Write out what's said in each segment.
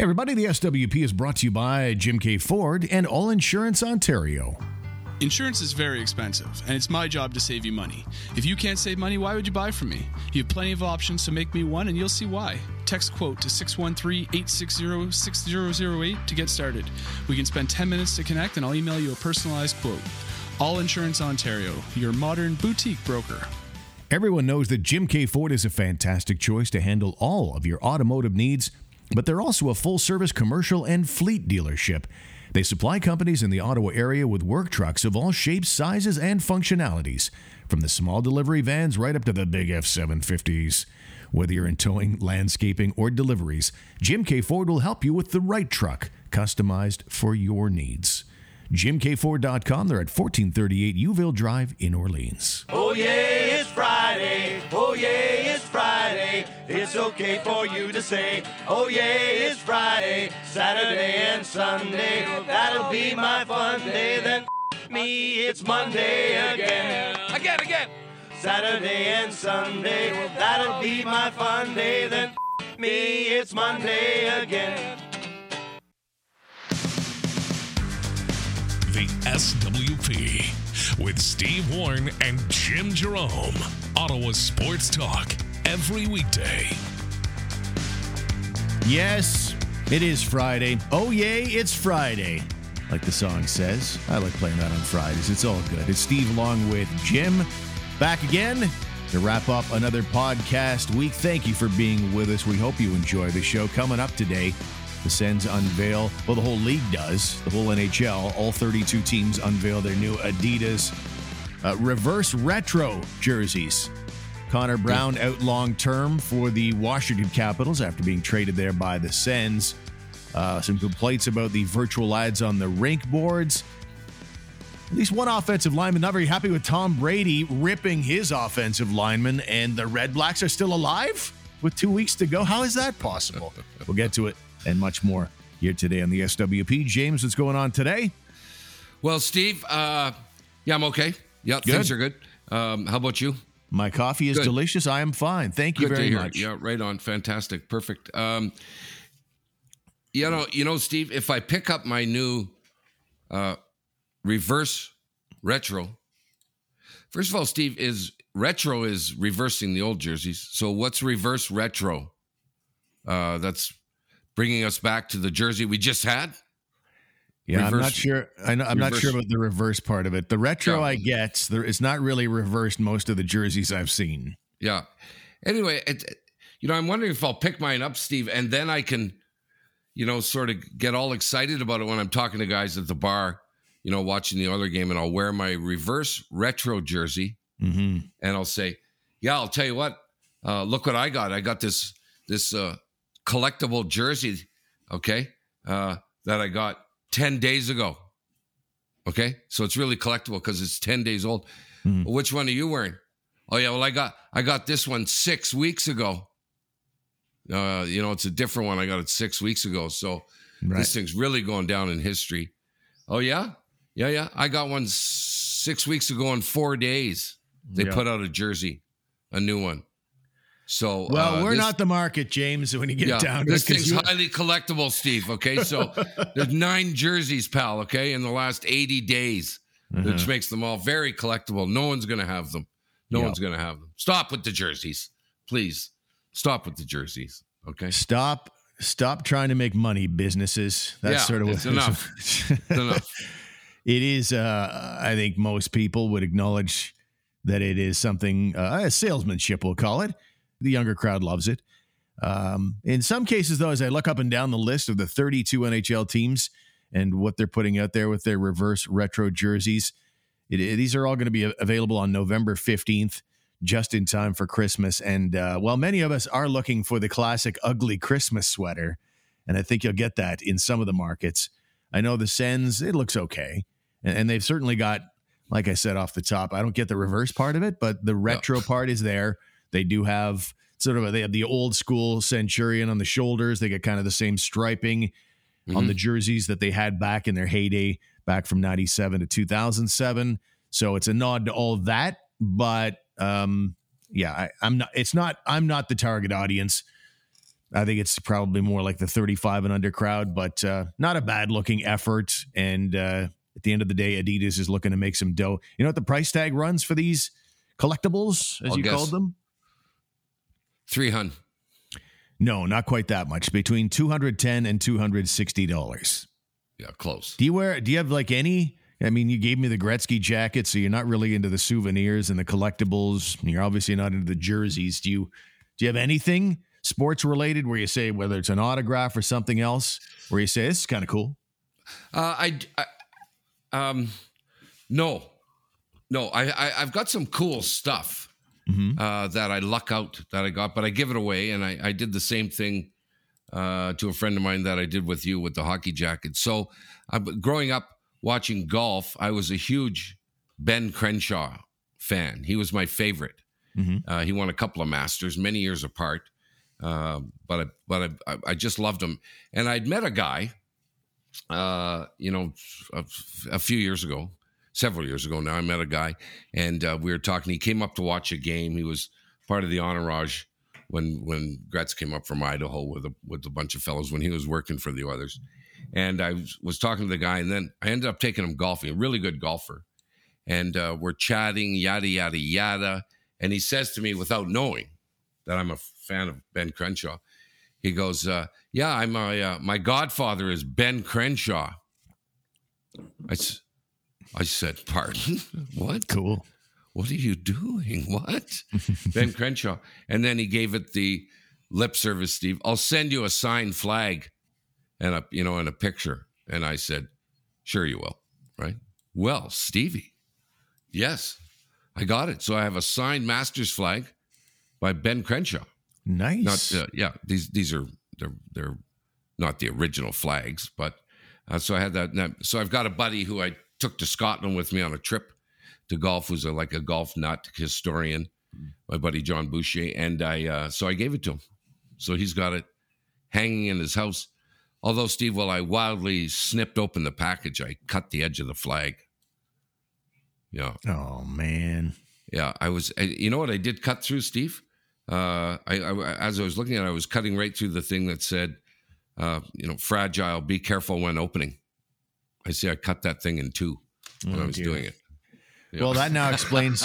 Hey, everybody, the SWP is brought to you by Jim Keay Ford and All Insurance Ontario. Insurance is very expensive, and it's my job to save you money. If you can't save money, why would you buy from me? You have plenty of options, so make me one, and you'll see why. Text quote to 613 860 6008 to get started. We can spend 10 minutes to connect, and I'll email you a personalized quote. All Insurance Ontario, your modern boutique broker. Everyone knows that Jim Keay Ford is a fantastic choice to handle all of your automotive needs, but they're also a full service commercial and fleet dealership. They supply companies in the Ottawa area with work trucks of all shapes, sizes, and functionalities, from the small delivery vans right up to the big F 750s. Whether you're in towing, landscaping, or deliveries, Jim Keay Ford will help you with the right truck, customized for your needs. JimKFord.com. They're at 1438 Youville Drive in Orleans. Oh yeah, it's Friday. Oh yeah. It's okay for you to say, oh yeah, it's Friday. Saturday and Sunday, that'll be my fun day. Then me, it's Monday again. Again, again. Saturday and Sunday, that'll be my fun day. Then me, it's Monday again. The SWP with Steve Warren and Jim Jerome. Ottawa Sports Talk every weekday. Yes, it is Friday. Oh, yay, it's Friday. Like the song says. I like playing that on Fridays. It's all good. It's Steve along with Jim back again to wrap up another podcast week. Thank you for being with us. We hope you enjoy the show. Coming up today, the Sens unveil, well, the whole league does, the whole NHL, all 32 teams unveil their new Adidas uh, reverse retro jerseys. Connor Brown out long term for the Washington Capitals after being traded there by the Sens. Uh, some complaints about the virtual ads on the rink boards. At least one offensive lineman not very happy with Tom Brady ripping his offensive lineman, and the Redblacks are still alive with two weeks to go. How is that possible? we'll get to it and much more here today on the SWP. James, what's going on today? Well, Steve, uh, yeah, I'm okay. Yeah, things are good. Um, how about you? My coffee is Good. delicious. I am fine. Thank you Good very much. Yeah, right on. Fantastic. Perfect. Um, you know, you know, Steve, if I pick up my new uh, reverse retro, first of all, Steve, is retro is reversing the old jerseys. So what's reverse retro? Uh, that's bringing us back to the jersey we just had. Yeah, I'm not sure. I know, I'm not sure about the reverse part of it. The retro, Yeah. I get. There, it's not really reversed most of the jerseys I've seen. Yeah. Anyway, it, you know, I'm wondering if I'll pick mine up, Steve, and then I can, you know, sort of get all excited about it when I'm talking to guys at the bar, you know, watching the other game, and I'll wear my reverse retro jersey, Mm-hmm. and I'll say, "Yeah, I'll tell you what. Uh, look what I got. I got this this uh, collectible jersey, okay, uh, that I got ten days ago. Okay, so it's really collectible because it's ten days old. Hmm. Well, which one are you wearing? Oh yeah, well I got I got this one six weeks ago. Uh, you know, it's a different one. I got it six weeks ago. So Right. this thing's really going down in history. Oh yeah, yeah, yeah. I got one six weeks ago in four days. They Yeah. put out a jersey, a new one. So Well, uh, we're this- not the market, James. When you get yeah, down to this thing's highly collectible, Steve. Okay, so there's nine jerseys, pal. Okay, in the last 80 days, which makes them all very collectible. No one's gonna have them. No Yeah. one's gonna have them. Stop with the jerseys, please. Stop with the jerseys. Okay, stop, stop trying to make money, businesses. That's Yeah, sort of what it's enough. It's enough. it is. Uh, I think most people would acknowledge that it is something uh, a salesmanship. We'll call it. The younger crowd loves it. Um, in some cases, though, as I look up and down the list of the 32 NHL teams and what they're putting out there with their reverse retro jerseys, it, it- these are all going to be available on November 15th, just in time for Christmas. And uh, while many of us are looking for the classic ugly Christmas sweater, and I think you'll get that in some of the markets. I know the Sens, it looks okay. And, and they've certainly got, like I said off the top, I don't get the reverse part of it, but the retro part is there. They do have sort of a, they have the old school Centurion on the shoulders. They get kind of the same striping on the jerseys that they had back in their heyday, back from 97 to 2007. So it's a nod to all that. But um, yeah, I, I'm not, it's not, I'm not the target audience I think it's probably more like the 35 and under crowd, but uh, not a bad looking effort. And uh, at the end of the day, Adidas is looking to make some dough. You know what the price tag runs for these collectibles, as I'll you guess. called them? 300. No, not quite that much. Between 210 and 260 dollars. Yeah, close. Do you wear? Do you have like any? I mean, you gave me the Gretzky jacket, so you're not really into the souvenirs and the collectibles. You're obviously not into the jerseys. Do you? Do you have anything sports related where you say whether it's an autograph or something else where you say this is kind of cool? Uh, I, I, um, no, no. I, I I've got some cool stuff uh, that I luck out that I got, but I give it away, and I, I did the same thing uh, to a friend of mine that I did with you with the hockey jacket. So, I, growing up watching golf, I was a huge Ben Crenshaw fan. He was my favorite. Uh, he won a couple of Masters, many years apart. Uh, but I, but I, I just loved him, and I'd met a guy uh, you know, a, a few years ago, several years ago now, I met a guy and uh, we were talking. He came up to watch a game. He was part of the entourage when when Gretz came up from Idaho with a with a bunch of fellows when he was working for the others. And I was, talking to the guy, and then I ended up taking him golfing. A really good golfer, and uh, we're chatting, yada yada yada. And he says to me, without knowing that I'm a fan of Ben Crenshaw, he goes, uh, "Yeah, I'm my uh, my godfather is Ben Crenshaw." I, I said, "Pardon? what? Cool. What are you doing? What?" ben Crenshaw, and then he gave it the lip service. Steve, I'll send you a signed flag, and a you know, and a picture. And I said, "Sure, you will." Right? Well, Stevie, yes, I got it. So I have a signed Masters flag by Ben Crenshaw Nice. not uh, yeah these these are they're they're not the original flags but uh, so i had that that- so i've got a buddy who i took to scotland with me on a trip to golf who's a, like a golf nut historian my buddy john boucher and i uh, so i gave it to him so he's got it hanging in his house although steve while i wildly snipped open the package i cut the edge of the flag yeah oh man. yeah, I was. I- You know what I did cut through, Steve? Uh, I, I as I was looking at, it, I was cutting right through the thing that said, uh, you know, fragile. Be careful when opening. I see. I cut that thing in two when Oh, I was dear. doing it. Yeah. Well, that now explains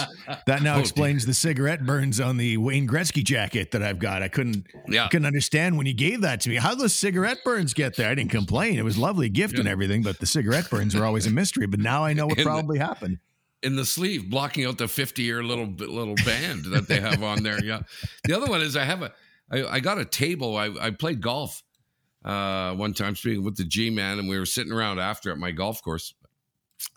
that now Oh, explains the cigarette burns on the Wayne Gretzky jacket that I've got. I couldn't Yeah. couldn't understand when you gave that to me. How those cigarette burns get there? I didn't complain. It was lovely gift and everything, but the cigarette burns were always a mystery. But now I know what In the- probably happened. in the sleeve, blocking out the fifty-year little little band that they have on there. Yeah. The other one is I have a. I, I got a table. I, I played golf uh, one time, speaking with the G man, and we were sitting around after at my golf course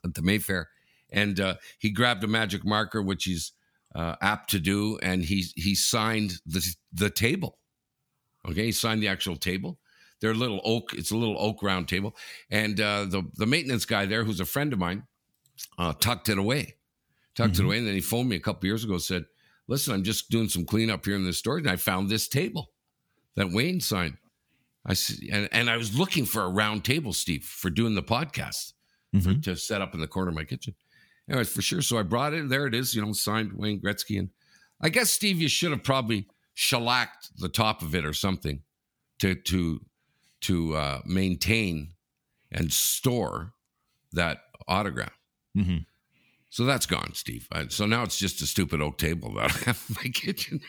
at the Mayfair, and uh, he grabbed a magic marker, which he's uh, apt to do, and he he signed the the table. Okay, he signed the actual table. They're a little oak. It's a little oak round table, and uh, the the maintenance guy there, who's a friend of mine, uh, tucked it away, tucked it away, and then he phoned me a couple years ago, said, "Listen, I'm just doing some cleanup here in the storage, and I found this table that Wayne signed." I and and I was looking for a round table, Steve, for doing the podcast for, to set up in the corner of my kitchen. Anyways, for sure. So I brought it. There it is. You know, signed Wayne Gretzky, and I guess Steve, you should have probably shellacked the top of it or something to to to uh, maintain and store that autograph. Mhm. So that's gone, Steve. So now it's just a stupid oak table that I have in my kitchen.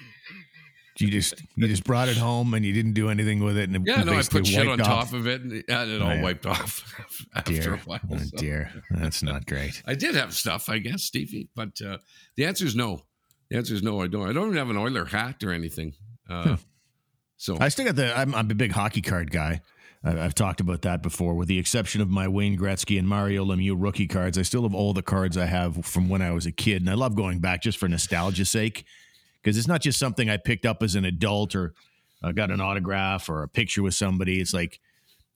You just you just brought it home and you didn't do anything with it. And it Yeah, no, I put shit on off. top of it, and it, all Oh, wiped off after Dear, a while. oh, dear, that's not great. I did have stuff, I guess, Stevie, but uh, the answer is no. The answer is no. I don't. I don't even have an Oiler hat or anything. Uh, So I still got the. I'm, I'm a big hockey card guy. I- I've talked about that before. With the exception of my Wayne Gretzky and Mario Lemieux rookie cards, I still have all the cards I have from when I was a kid, and I love going back just for nostalgia's sake, because it's not just something I picked up as an adult or I got an autograph or a picture with somebody. It's like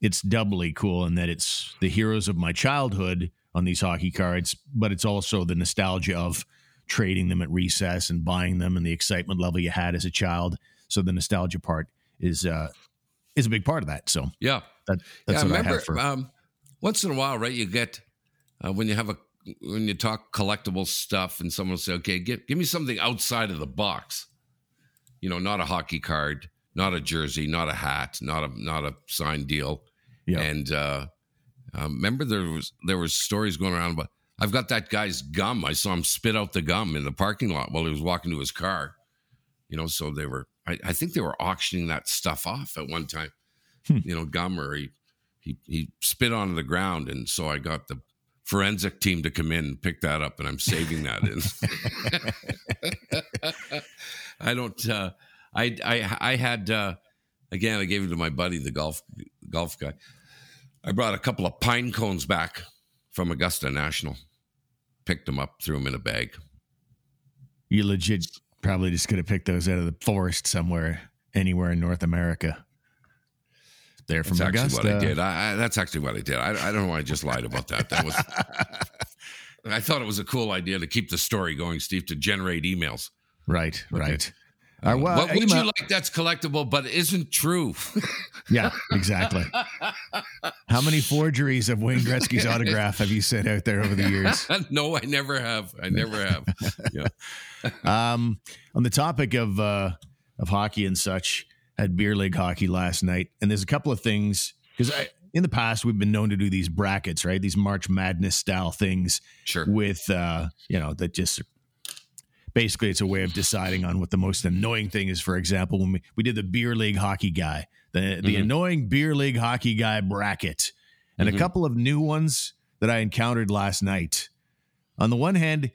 it's doubly cool in that it's the heroes of my childhood on these hockey cards, but it's also the nostalgia of trading them at recess and buying them and the excitement level you had as a child. So the nostalgia part is uh is a big part of that. So yeah, that that's yeah. what I Remember, have for um, once in a while, right? You get uh, when you have a when you talk collectible stuff, and someone will say, "Okay, give give me something outside of the box." You know, not a hockey card, not a jersey, not a hat, not a not a signed deal. Yeah. And uh, um, remember there was there was stories going around about I've got that guy's gum. I saw him spit out the gum in the parking lot while he was walking to his car. You know, so they were I, I think they were auctioning that stuff off at one time. Hmm. You know, gum or he he he spit onto the ground and so I got the forensic team to come in and pick that up and I'm saving that in. I don't uh I I I had uh again I gave it to my buddy the golf golf guy. I brought a couple of pine cones back from Augusta National. Picked them up, threw them in a bag. You legit probably just could have picked those out of the forest somewhere, anywhere in North America. They're from That's Augusta. actually what I did. I, I, that's actually what I did. I, I don't know why I just lied about that. That was. I thought it was a cool idea to keep the story going, Steve, to generate emails. Right, Okay. right. Uh, well, what would email- you like that's collectible but isn't true? Yeah, exactly. How many forgeries of Wayne Gretzky's autograph have you sent out there over the years? no, I never have. I never have. Yeah. Um, on the topic of uh, of hockey and such, had beer league hockey last night, and there's a couple of things because in the past we've been known to do these brackets, right? These March Madness style things Sure. with uh, you know that just basically it's a way of deciding on what the most annoying thing is. For example, when we, we did the beer league hockey guy, the the Mhm. annoying beer league hockey guy bracket, and Mhm. a couple of new ones that I encountered last night. On the one hand,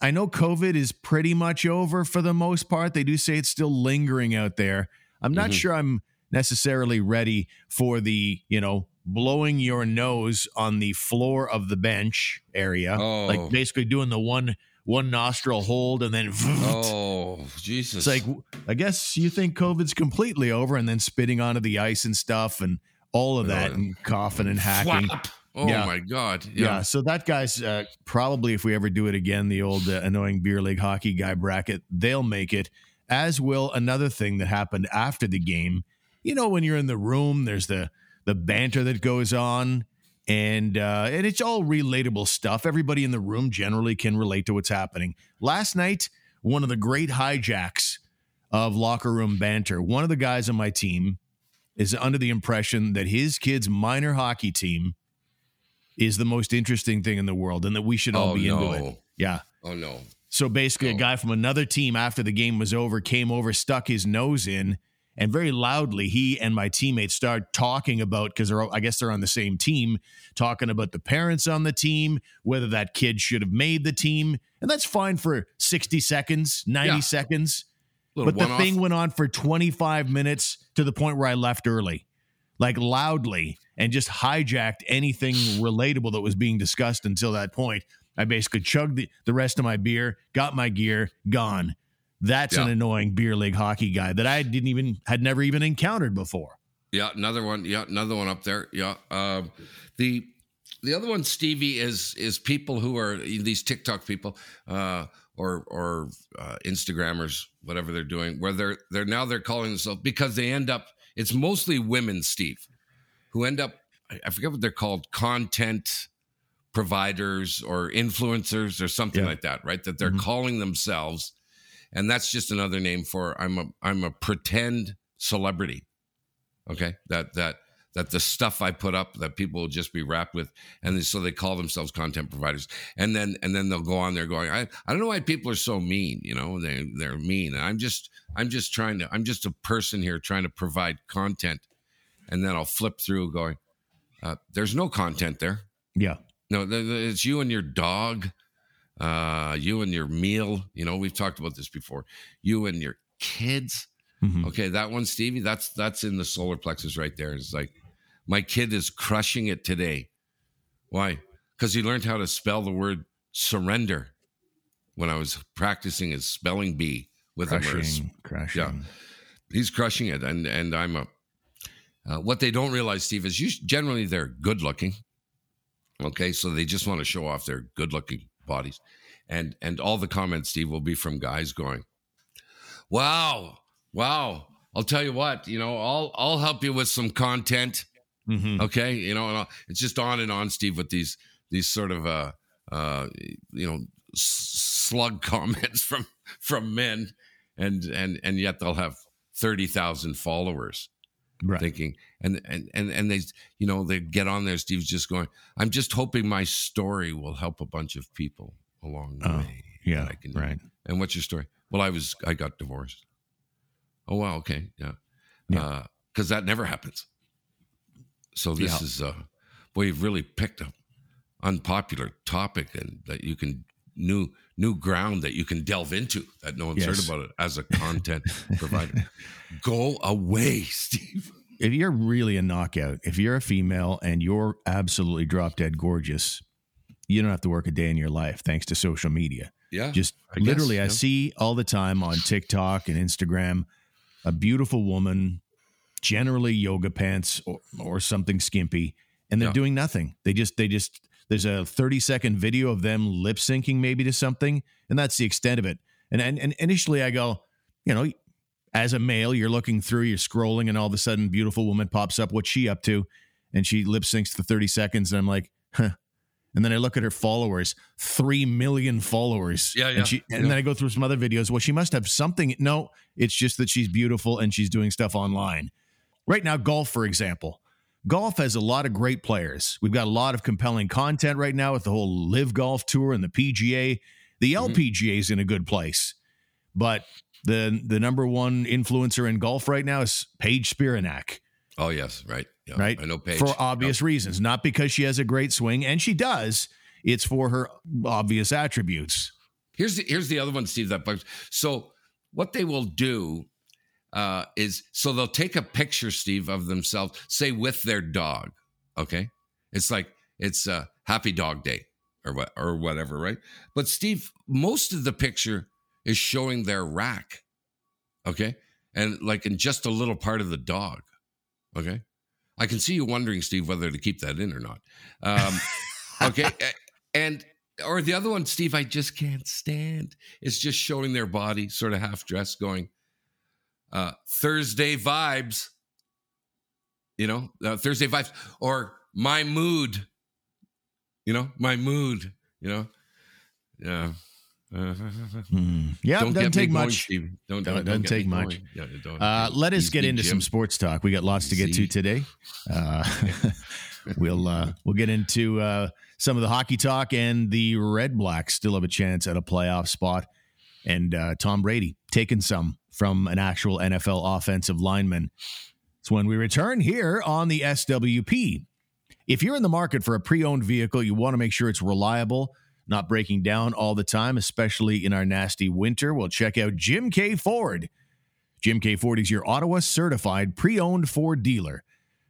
I know COVID is pretty much over for the most part. They do say it's still lingering out there. I'm not Mhm. sure I'm necessarily ready for the, you know, blowing your nose on the floor of the bench area. Oh. Like basically doing the one one nostril hold and then Oh, Jesus. it's like I guess you think COVID's completely over and then spitting onto the ice and stuff and all of that Oh. and coughing and hacking. Flap. Oh, Yeah. my God. Yeah. so that guy's uh, probably, if we ever do it again, the old uh, annoying beer league hockey guy bracket, they'll make it. As will another thing that happened after the game. You know, when you're in the room, there's the the banter that goes on, and uh, and it's all relatable stuff. Everybody in the room generally can relate to what's happening. Last night, one of the great hijacks of locker room banter. One of the guys on my team is under the impression that his kid's minor hockey team is the most interesting thing in the world and that we should all Oh, be into it. Yeah. Oh, no. So basically, a Oh. guy from another team after the game was over came over, stuck his nose in, and very loudly, he and my teammates start talking about because they're I guess they're on the same team, talking about the parents on the team, whether that kid should have made the team, and that's fine for sixty seconds, ninety Yeah. seconds. But the one-off. thing went on for 25 minutes to the point where I left early, like loudly, and just hijacked anything relatable that was being discussed until that point. I basically chugged the, the rest of my beer, got my gear, gone. That's an annoying beer league hockey guy that I didn't even had never even encountered before. Yeah, another one. Yeah, another one up there. Yeah. Um, the the other one, Stevie, is is people who are these TikTok people uh, or or uh, Instagrammers, whatever they're doing, where they're they're now they're calling themselves because they end up. It's mostly women, Steve, who end up. I forget what they're called, content providers or influencers or something Yeah. like that, right? That they're Mhm. calling themselves, and that's just another name for I'm a I'm a pretend celebrity okay that that that the stuff i put up that people will just be wrapped with and so they call themselves content providers and then and then they'll go on there going i i don't know why people are so mean you know they they're mean and i'm just i'm just trying to i'm just a person here trying to provide content and then i'll flip through going uh, there's no content there Yeah. No it's you and your dog uh you and your meal you know we've talked about this before you and your kids Mhm. Okay, that one, Stevie, that's that's in the solar plexus right there. It's like my kid is crushing it today. Why? Because he learned how to spell the word surrender when I was practicing his spelling bee with him. his- Crushing, crushing. Yeah. He's crushing it, and and I'm a. Uh, what they don't realize, Steve, is you generally they're good looking. Okay, so they just want to show off their good looking bodies, and and all the comments, Steve, will be from guys going, "Wow, wow." I'll tell you what, you know, I'll I'll help you with some content. Mhm. Okay, you know, and I'll- it's just on and on, Steve, with these these sort of uh uh you know slug comments from from men, and and and yet they'll have 30,000 followers Right. thinking and and and and they you know they get on there steve's just going i'm just hoping my story will help a bunch of people along the Oh, way yeah, I can- right. and what's your story well i was i got divorced oh wow okay yeah Yeah. because that never happens so this Yeah. is uh boy you've really picked a unpopular topic and that you can new new ground that you can delve into that no one's Yes. heard about it as a content provider go away steve if you're really a knockout, if you're a female and you're absolutely drop dead gorgeous, you don't have to work a day in your life thanks to social media. yeah Just I guess, literally, I yeah. see all the time on TikTok and Instagram a beautiful woman, generally yoga pants or, or something skimpy, and they're Yeah. doing nothing. They just, they just, there's a 30 second video of them lip syncing maybe to something, and that's the extent of it. And, and, and initially I go, you know, as a male, you're looking through, you're scrolling, and all of a sudden, beautiful woman pops up. What's she up to? And she lip syncs for 30 seconds, and I'm like, huh. And then I look at her followers, three million followers. Yeah, yeah, And, she, and yeah. then I go through some other videos. Well, she must have something. No, it's just that she's beautiful and she's doing stuff online. Right now, golf, for example. Golf has a lot of great players. We've got a lot of compelling content right now with the whole Live Golf Tour and the PGA. The Mm-hmm. LPGA is in a good place, but the the number one influencer in golf right now is Paige Spiranac, Oh yes, right. Yeah, right? I know Paige. for obvious reasons, not because she has a great swing, and she does. It's for her obvious attributes. Here's the here's the other one, Steve. That bugs. So what they will do uh, is so they'll take a picture, Steve, of themselves, say with their dog. Okay, it's like it's uh, Happy Dog Day or what or whatever, right? But Steve, most of the picture is showing their rack. Okay, and like in just a little part of the dog. Okay, I can see you wondering, Steve, whether to keep that in or not. Um, okay, and or the other one, Steve, I just can't stand. It's just showing their body, sort of half dressed, going uh, Thursday vibes. You know, uh, Thursday vibes, or my mood. You know, my mood. You know, yeah. Hmm. Yeah, don't doesn't take much. Steve. Don't, Don't- don't, doesn't get take much. Yeah, don't. Uh, let us get into Jim. some sports talk. We got lots to get to today. Uh, we'll uh, we'll get into uh, some of the hockey talk and the Redblacks still have a chance at a playoff spot, and uh, Tom Brady taking some from an actual NFL offensive lineman. It's when we return here on the SWP. If you're in the market for a pre-owned vehicle, you want to make sure it's reliable, not breaking down all the time, especially in our nasty winter. Well, check out Jim Keay Ford. Jim Keay Ford is your Ottawa certified pre owned Ford dealer.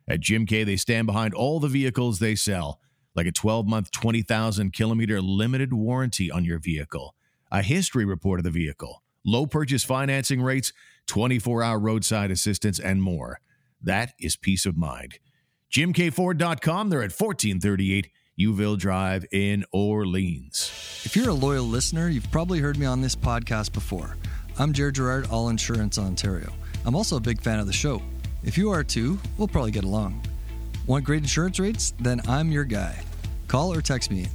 At Jim Keay, they stand behind all the vehicles they sell, like a 12 month, 20,000 kilometer limited warranty on your vehicle, a history report of the vehicle, low purchase financing rates, 24 hour roadside assistance, and more. That is peace of mind. JimKFord.com. They're at 1438 Youville Drive in Orleans. If you're a loyal listener, you've probably heard me on this podcast before. I'm Jared Gerard, All Insurance Ontario. I'm also a big fan of the show. If you are too, we'll probably get along. Want great insurance rates? Then I'm your guy. Call or text me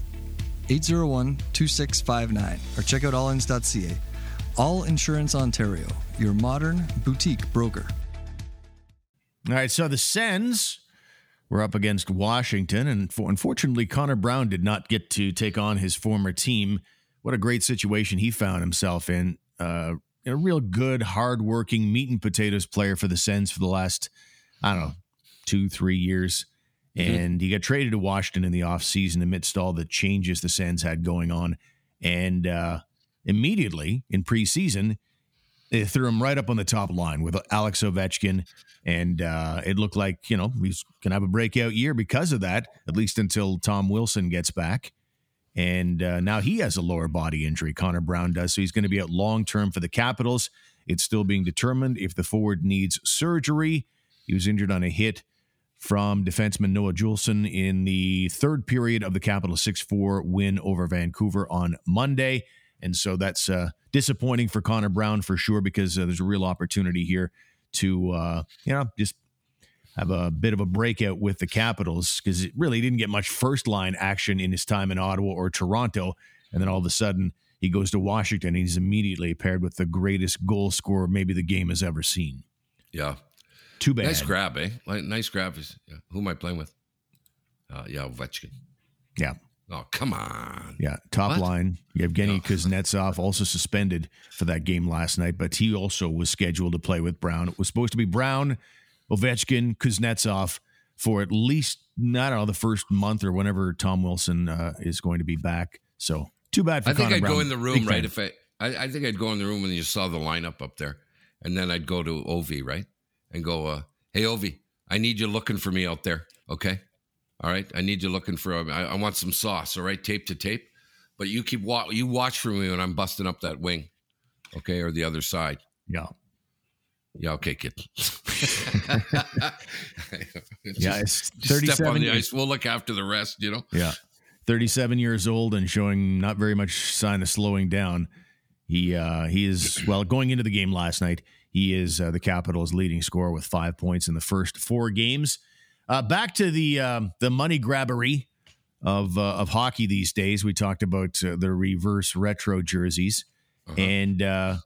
801 2659 or check out allins.ca. All Insurance Ontario, your modern boutique broker. All right, so the Sens were up against Washington, and for, unfortunately, Connor Brown did not get to take on his former team. What a great situation he found himself in. Uh, a real good, hardworking, meat and potatoes player for the Sens for the last, I don't know, two, three years. And he got traded to Washington in the offseason amidst all the changes the Sens had going on. And uh, immediately in preseason, they threw him right up on the top line with Alex Ovechkin, and uh, it looked like you know he's gonna have a breakout year because of that, at least until Tom Wilson gets back. And uh, now he has a lower body injury. Connor Brown does, so he's going to be out long term for the Capitals. It's still being determined if the forward needs surgery. He was injured on a hit from defenseman Noah Juulsen in the third period of the Capital 6 4 win over Vancouver on Monday. And so that's uh, disappointing for Connor Brown for sure because uh, there's a real opportunity here to, uh, you know, just have a bit of a breakout with the Capitals because it really didn't get much first line action in his time in Ottawa or Toronto. And then all of a sudden he goes to Washington and he's immediately paired with the greatest goal scorer maybe the game has ever seen. Yeah. Too bad. Nice grab, eh? Like, nice grab. Is, yeah. Who am I playing with? Uh, yeah, Ovechkin. Yeah. Oh, come on. Yeah, top What? line. Yevgeny Kuznetsov also suspended for that game last night, but he also was scheduled to play with Brown. It was supposed to be Brown, Ovechkin, Kuznetsov for at least I don't know the first month or whenever Tom Wilson uh, is going to be back. So too bad for I think Connor I'd Brown. go in the room, Big right? fan. If I, I, I think I'd go in the room when you saw the lineup up there, and then I'd go to Ovi, right, and go, uh, "Hey, Ovi, I need you looking for me out there, okay? All right, I need you looking for. I, I want some sauce, all right, tape to tape, but you keep wa- you watch for me when I'm busting up that wing, okay, or the other side. yeah, Yeah, okay, kid. yeah, it's step on the years- ice. We'll look after the rest. You know. Yeah. 37 years old and showing not very much sign of slowing down. He uh, he is well going into the game last night. He is uh, the Capitals' leading scorer with five points in the first four games. Uh, back to the um, the money grabbery of uh, of hockey these days. We talked about uh, the reverse retro jerseys, and uh,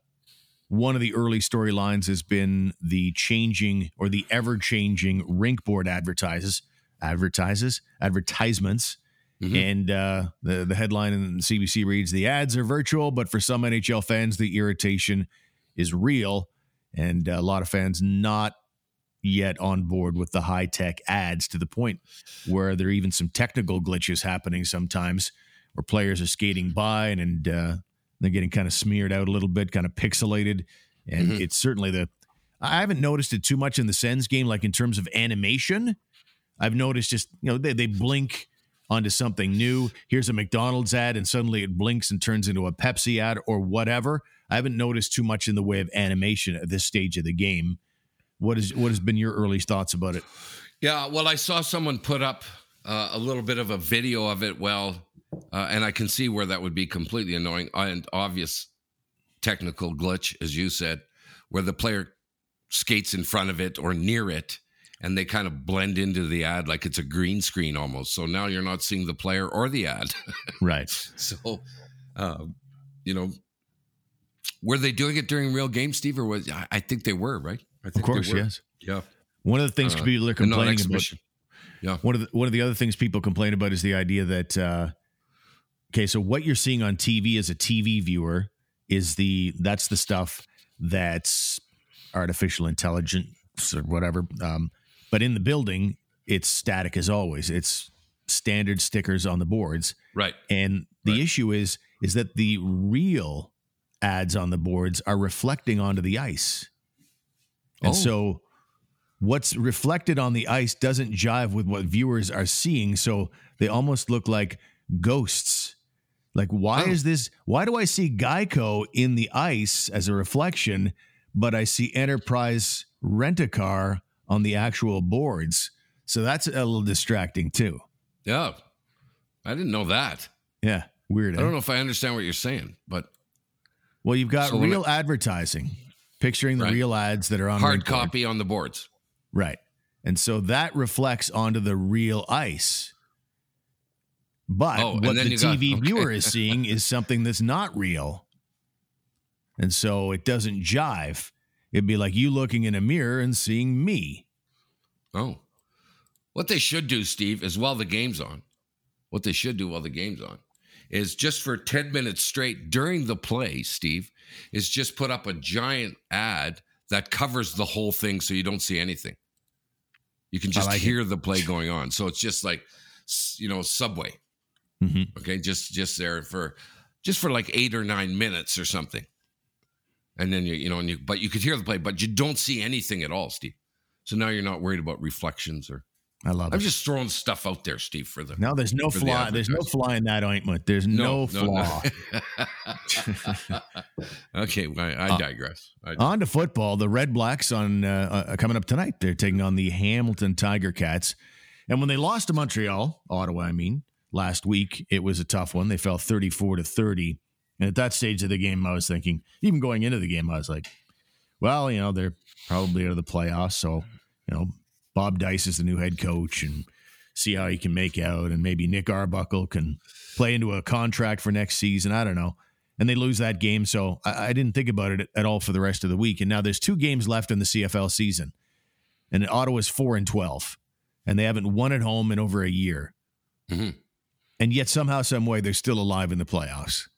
one of the early storylines has been the changing or the ever changing rink board advertises advertises advertisements. And uh, the the headline in CBC reads: "The ads are virtual, but for some NHL fans, the irritation is real." And a lot of fans not yet on board with the high tech ads to the point where there are even some technical glitches happening sometimes, where players are skating by and, and uh, they're getting kind of smeared out a little bit, kind of pixelated. And it's certainly the I haven't noticed it too much in the Sens game, like in terms of animation. I've noticed just you know they, they blink onto something new. Here's a McDonald's ad, and suddenly it blinks and turns into a Pepsi ad or whatever. I haven't noticed too much in the way of animation at this stage of the game. What is what has been your early thoughts about it? Yeah, well, I saw someone put up uh, a little bit of a video of it. Well, uh, and I can see where that would be completely annoying and obvious technical glitch, as you said, where the player skates in front of it or near it, and they kind of blend into the ad like it's a green screen almost. So now you're not seeing the player or the ad. Right. so, uh, you know, were they doing it during real games, Steve, or was I, I think they were, right? I Of course, were. yes. Yeah. One of the things Uh, people are complaining about. Yeah. One of the one of the other things people complain about is the idea that uh, okay, so what you're seeing on TV as a TV viewer is the that's the stuff that's artificial intelligence or whatever. Um, but in the building, it's static as always. It's standard stickers on the boards. Right. And the Right. issue is is that the real ads on the boards are reflecting onto the ice. And Oh. so what's reflected on the ice doesn't jive with what viewers are seeing, so they almost look like ghosts. Like why Oh. is this why do I see Geico in the ice as a reflection, but I see Enterprise rent a car on the actual boards? So that's a little distracting too. Yeah. I didn't know that. Yeah, weird. I eh? don't know if I understand what you're saying, but Well, you've got So real advertising, picturing the Right. real ads that are on hard rink board. copy on the boards. right? And so that reflects onto the real ice. But Oh, what the you got- TV okay. viewer is seeing is something that's not real, and so it doesn't jive. It'd be like you looking in a mirror and seeing me. Oh. What they should do, Steve, is while the game's on, what they should do while the game's on is just for 10 minutes straight during the play, Steve, is just put up a giant ad that covers the whole thing so you don't see anything. You can just like it. hear the play going on. So it's just like, you know, Subway. Mhm. Okay. Just, just there for, just for like eight or nine minutes or something. And then you, you know, and you, but you could hear the play, but you don't see anything at all, Steve. So now you're not worried about reflections or I love it. I'm it. just throwing stuff out there, Steve, for the no, there's no for the fly. There's no fly in that ointment. There's no, flaw. okay, I, Uh, I digress. I, On to football. The Redblacks on uh, uh, coming up tonight. They're taking on the Hamilton Tiger Cats. And when they lost to Montreal, Ottawa, I mean, last week, it was a tough one. They fell 34 to 30. And at that stage of the game, I was thinking, even going into the game, I was like, well, you know, they're probably out of the playoffs. So, you know, Bob Dyce is the new head coach and see how he can make out. And maybe Nick Arbuckle can play into a contract for next season. I don't know. and they lose that game. So I, I didn't think about it at all for the rest of the week. And now there's two games left in the CFL season, and Ottawa's four and twelve, and they haven't won at home in over a year. Mhm. And yet somehow, some way, they're still alive in the playoffs.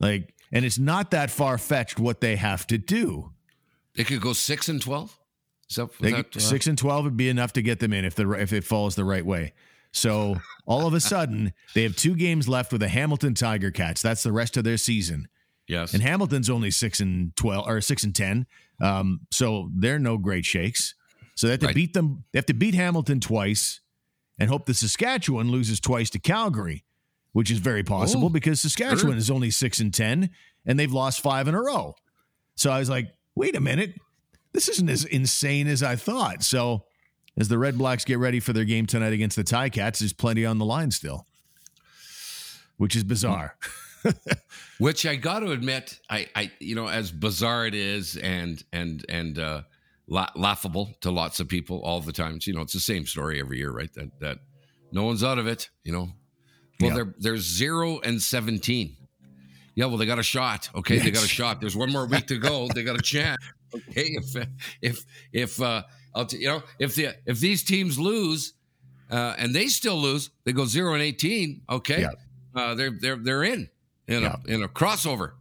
Like, and it's not that far fetched what they have to do. They could go six and twelve. Is that, They, that, uh, six and twelve would be enough to get them in if the if it falls the right way. So all of a sudden, they have two games left with the Hamilton Tiger Cats. That's the rest of their season. Yes. And Hamilton's only six and twelve or six and ten. Um, so they're no great shakes. So they have to Right. beat them. They have to beat Hamilton twice, and hope the Saskatchewan loses twice to Calgary, which is very possible Oh, because Saskatchewan sure. is only six and ten, and they've lost five in a row. So I was like, wait a minute, this isn't as insane as I thought. So as the Redblacks get ready for their game tonight against the Ti-Cats, there's plenty on the line still, which is bizarre. Which I got to admit, I, I, you know, as bizarre it is, and and and uh, la- laughable to lots of people all the time. You know, it's the same story every year, right? That that no one's out of it. You know, well, Yeah. they're they're zero and seventeen. Yeah, well, they got a shot. Okay, they got a shot. There's one more week to go. They got a chance. Okay, if if if uh, I'll t- you know if the if these teams lose uh, and they still lose, they go zero and eighteen. Okay, Yeah. uh, they're they're they're in in a in a crossover.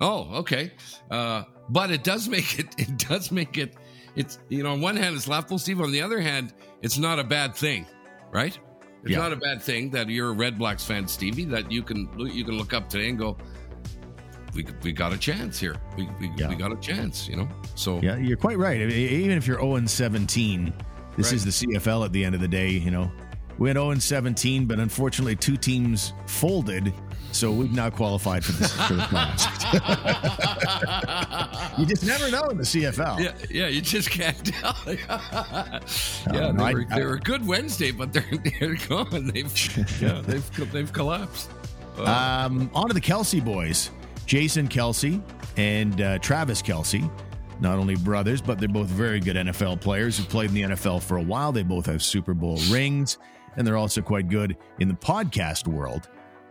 Oh, okay. Uh, but it does make it. It does make it. It's you know on one hand it's laughable, Steve. On the other hand, it's not a bad thing, right? It's Yeah. not a bad thing that you're a Redblacks fan, Stevie. That you can you can look up today and go, we we got a chance here. We we, Yeah. we got a chance. You know. So Yeah, you're quite right. I mean, Even if you're 0 and 17, this Right. is the CFL at the end of the day. You know, we had 0 and 17, but unfortunately, two teams folded, so we've now qualified for the, for the playoffs. you just never know in the CFL. Yeah, yeah, you just can't tell. yeah, no, they, I- were, I- they were a good Wednesday, but they're they're gone. They've yeah, they've they've collapsed. Um, on to the Kelce boys. Jason Kelce and uh, Travis Kelce, not only brothers, but they're both very good NFL players who played in the NFL for a while. They both have Super Bowl rings, and they're also quite good in the podcast world.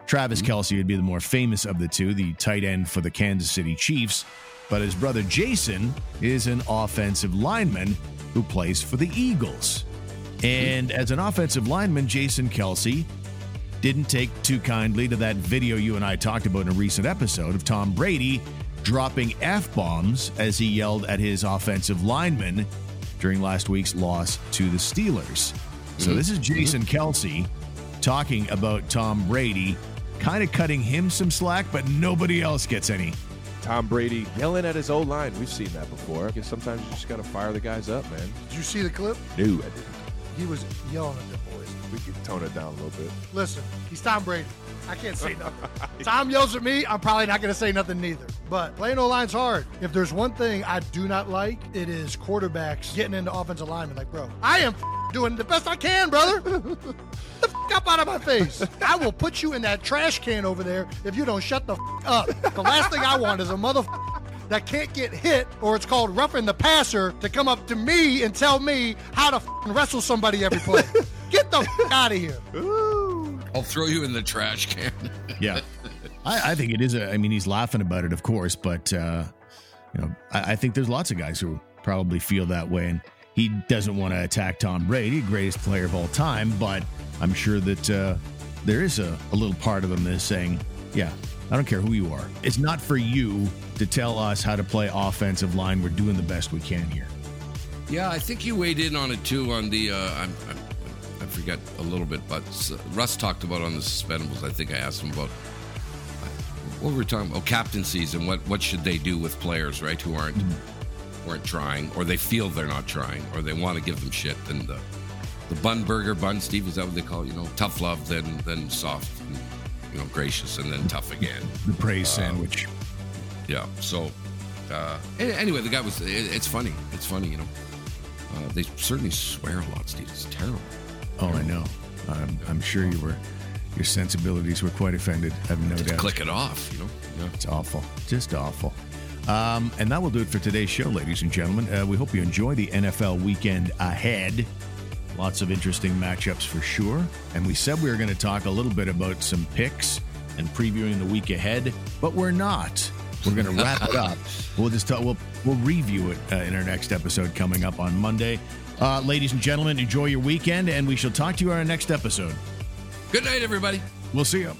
Travis Kelce would be the more famous of the two, the tight end for the Kansas City Chiefs. But his brother Jason is an offensive lineman who plays for the Eagles. And as an offensive lineman, Jason Kelce didn't take too kindly to that video you and I talked about in a recent episode of Tom Brady dropping F bombs as he yelled at his offensive lineman during last week's loss to the Steelers. So mm-hmm. this is Jason mm-hmm. Kelce talking about Tom Brady, kind of cutting him some slack, but nobody else gets any. Tom Brady yelling at his O line. We've seen that before. I guess sometimes you just got to fire the guys up, man. Did you see the clip? No, I didn't. He was yelling at them boys. We could tone it down a little bit. Listen, he's Tom Brady. I can't say nothing. Tom yells at me, I'm probably not going to say nothing neither. But playing O line's hard. If there's one thing I do not like, it is quarterbacks getting into offensive linemen. Like, bro, I am doing the best I can, brother. the f- up out of my face. I will put you in that trash can over there if you don't shut the f- up. The last thing I want is a mother that can't get hit, or it's called roughing the passer, to come up to me and tell me how to f- wrestle somebody every play. Get the f- out of here. I'll throw you in the trash can. Yeah. I, I think it is a, I mean, he's laughing about it, of course, but, uh, you know, I, I think there's lots of guys who probably feel that way. And he doesn't want to attack Tom Brady, greatest player of all time, but I'm sure that uh, there is a, a little part of him that's saying, yeah, I don't care who you are. It's not for you to tell us how to play offensive line. We're doing the best we can here. Yeah, I think you weighed in on it too. On the, uh, I'm, I'm, I forget a little bit, but Russ talked about on the suspendables. I think I asked him about what were we talking about? Oh, captaincies and what what should they do with players, right? Who aren't who aren't trying, or they feel they're not trying, or they want to give them shit. And the the bun burger bun, Steve, is that what they call it? You know, tough love, then then soft, and, you know, gracious, and then tough again. The praise sandwich. Yeah. So, uh, anyway, the guy was. It, it's funny. It's funny, you know. Uh, they certainly swear a lot, Steve. It's terrible. Oh, I know. I'm, I'm sure you were, your sensibilities were quite offended. I have no Just doubt. click it off, you know. Yeah. It's awful. Just awful. Um, and that will do it for today's show, ladies and gentlemen. Uh, we hope you enjoy the NFL weekend ahead. Lots of interesting matchups for sure. And we said we were going to talk a little bit about some picks and previewing the week ahead, but we're not. We're going to wrap it up. We'll just tell, we'll we'll review it uh, in our next episode coming up on Monday. Uh, ladies and gentlemen, enjoy your weekend, and we shall talk to you on our next episode. Good night, everybody. We'll see you.